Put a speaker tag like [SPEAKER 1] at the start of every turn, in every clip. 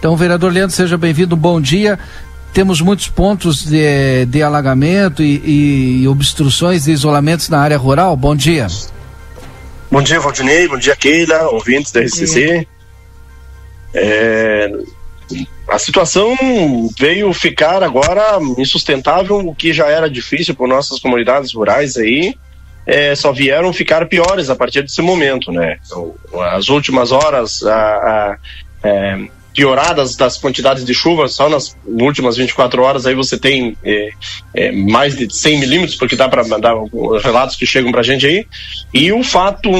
[SPEAKER 1] Então, vereador Leandro, seja bem-vindo, bom dia. Temos muitos pontos de, de alagamento e, e obstruções e isolamentos na área rural. Bom dia.
[SPEAKER 2] Bom dia, Valdinei. Bom dia, Keila, ouvintes da RCC. É, a situação veio ficar agora insustentável, o que já era difícil por nossas comunidades rurais aí. É, só vieram ficar piores a partir desse momento, né? Então, as últimas horas, a, a, é, pioradas das quantidades de chuva, só nas últimas 24 horas aí você tem é, é, mais de 100 milímetros, porque dá para mandar relatos que chegam para a gente aí. E o fato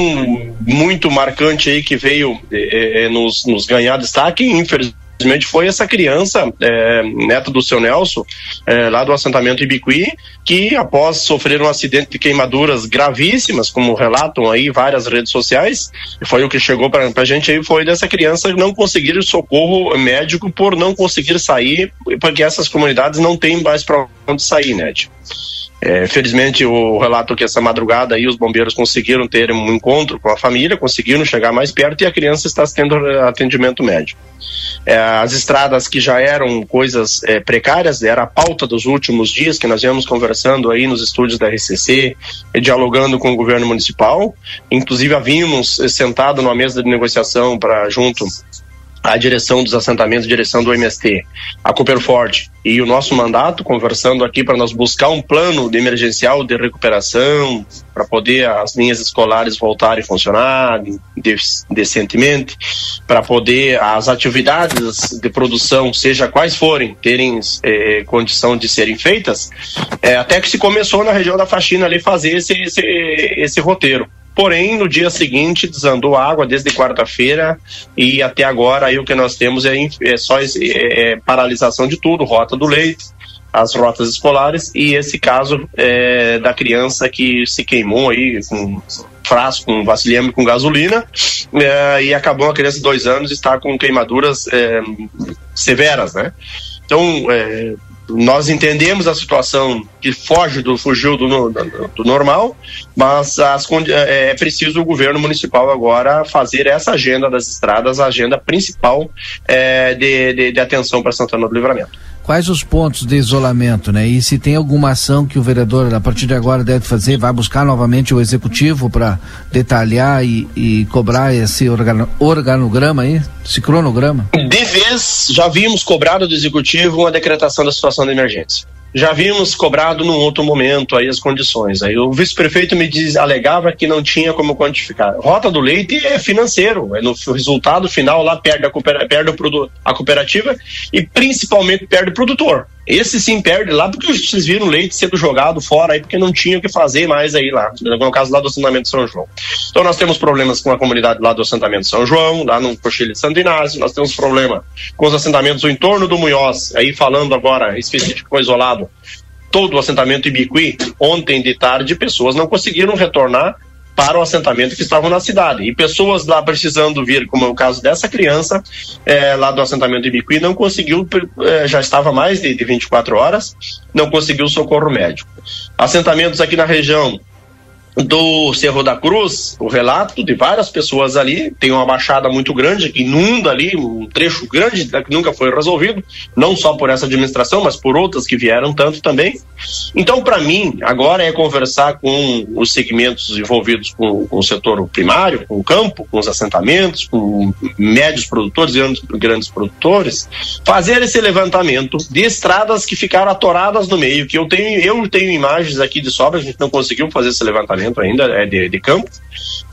[SPEAKER 2] muito marcante aí que veio é, é, nos, nos ganhar destaque, infelizmente infelizmente foi essa criança, é, neta do seu Nelson, é, lá do assentamento Ibiqui, que após sofrer um acidente de queimaduras gravíssimas, como relatam aí várias redes sociais, foi o que chegou para a gente aí, foi dessa criança não conseguir socorro médico por não conseguir sair, porque essas comunidades não têm mais para onde sair, né? É, felizmente, o relato que essa madrugada aí os bombeiros conseguiram ter um encontro com a família, conseguiram chegar mais perto e a criança está tendo atendimento médico. É, as estradas que já eram coisas é, precárias, era a pauta dos últimos dias que nós viemos conversando aí nos estúdios da RCC, dialogando com o governo municipal. Inclusive, havíamos sentado numa mesa de negociação para junto a direção dos assentamentos, a direção do MST, a Cooperford e o nosso mandato, conversando aqui para nós buscar um plano de emergencial de recuperação, para poder as linhas escolares voltarem a funcionar decentemente, para poder as atividades de produção, seja quais forem, terem eh, condição de serem feitas, eh, até que se começou na região da faxina ali fazer esse, esse, esse roteiro. Porém, no dia seguinte desandou água desde quarta-feira e até agora aí o que nós temos é, é só é, é, paralisação de tudo, rota do leite, as rotas escolares e esse caso é, da criança que se queimou aí com frasco, com vasilhame com gasolina é, e acabou a criança de dois anos está com queimaduras é, severas, né? Então, é, nós entendemos a situação que foge do fugiu do, do, do normal, mas as, é, é preciso o governo municipal agora fazer essa agenda das estradas a agenda principal é, de, de, de atenção para Santana do Livramento
[SPEAKER 1] quais os pontos de isolamento, né? E se tem alguma ação que o vereador, a partir de agora, deve fazer, vai buscar novamente o executivo para detalhar e, e, cobrar esse organo, organograma aí, esse cronograma?
[SPEAKER 2] De vez, já vimos cobrado do executivo uma decretação da situação de emergência já vimos cobrado num outro momento aí as condições. Aí o vice-prefeito me diz, alegava que não tinha como quantificar. Rota do leite é financeiro, é no resultado final lá perde a, perde a cooperativa e principalmente perde o produtor. Esse sim perde lá porque vocês viram leite sendo jogado fora aí porque não tinha o que fazer mais aí lá, no caso lá do assentamento São João. Então nós temos problemas com a comunidade lá do assentamento São João, lá no Cochilho de Santo Inácio, nós temos problema com os assentamentos no entorno do Munhoz, aí falando agora específico isolado, todo o assentamento Ibiqui, ontem de tarde pessoas não conseguiram retornar para o assentamento que estavam na cidade. E pessoas lá precisando vir, como é o caso dessa criança, é, lá do assentamento de Bicuí, não conseguiu, é, já estava mais de, de 24 horas, não conseguiu socorro médico. Assentamentos aqui na região do Cerro da Cruz, o relato de várias pessoas ali, tem uma baixada muito grande que inunda ali, um trecho grande que nunca foi resolvido, não só por essa administração, mas por outras que vieram tanto também. Então, para mim, agora é conversar com os segmentos envolvidos com, com, o setor primário, com o campo, com os assentamentos, com médios produtores e grandes, grandes produtores, fazer esse levantamento de estradas que ficaram atoradas no meio, que eu tenho, eu tenho imagens aqui de sobra, a gente não conseguiu fazer esse levantamento ainda é de, de campo,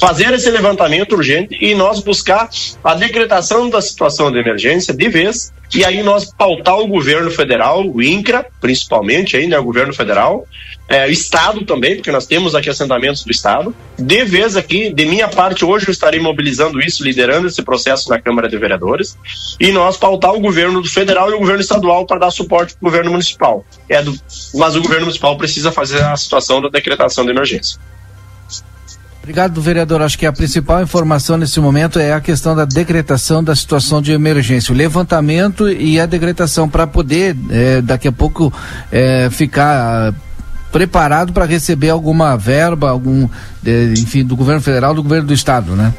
[SPEAKER 2] fazer esse levantamento urgente e nós buscar a decretação da situação de emergência de vez e aí nós pautar o governo federal, o INCRA, principalmente ainda é o governo federal, é, o Estado também, porque nós temos aqui assentamentos do Estado. De vez aqui, de minha parte, hoje eu estarei mobilizando isso, liderando esse processo na Câmara de Vereadores, e nós pautar o governo federal e o governo estadual para dar suporte para o governo municipal. É do, mas o governo municipal precisa fazer a situação da decretação de emergência.
[SPEAKER 1] Obrigado, vereador. Acho que a principal informação nesse momento é a questão da decretação da situação de emergência, o levantamento e a decretação para poder é, daqui a pouco é, ficar preparado para receber alguma verba, algum, enfim, do governo federal, do governo do estado, né?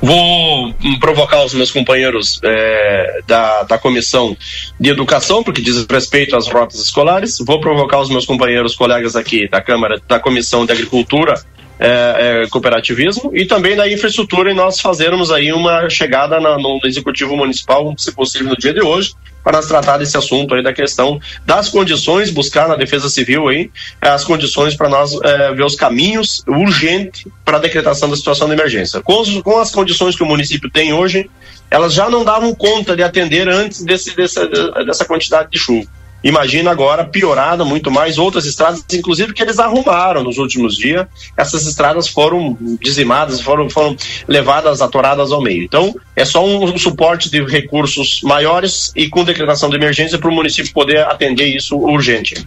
[SPEAKER 2] Vou hum, provocar os meus companheiros é, da, da comissão de educação, porque diz respeito às rotas escolares. Vou provocar os meus companheiros, colegas aqui da Câmara, da Comissão de Agricultura é, é, cooperativismo e também da infraestrutura e nós fazermos aí uma chegada na, no executivo municipal, se possível no dia de hoje, para tratar desse assunto aí da questão das condições, buscar na Defesa Civil aí as condições para nós é, ver os caminhos urgentes para a decretação da situação de emergência. Com, os, com as condições que o município tem hoje, elas já não davam conta de atender antes desse, dessa, dessa quantidade de chuva. Imagina agora piorada muito mais outras estradas, inclusive que eles arrumaram nos últimos dias. Essas estradas foram dizimadas, foram, foram levadas, atoradas ao meio. Então, é só um suporte de recursos maiores e com declaração de emergência para o município poder atender isso urgente.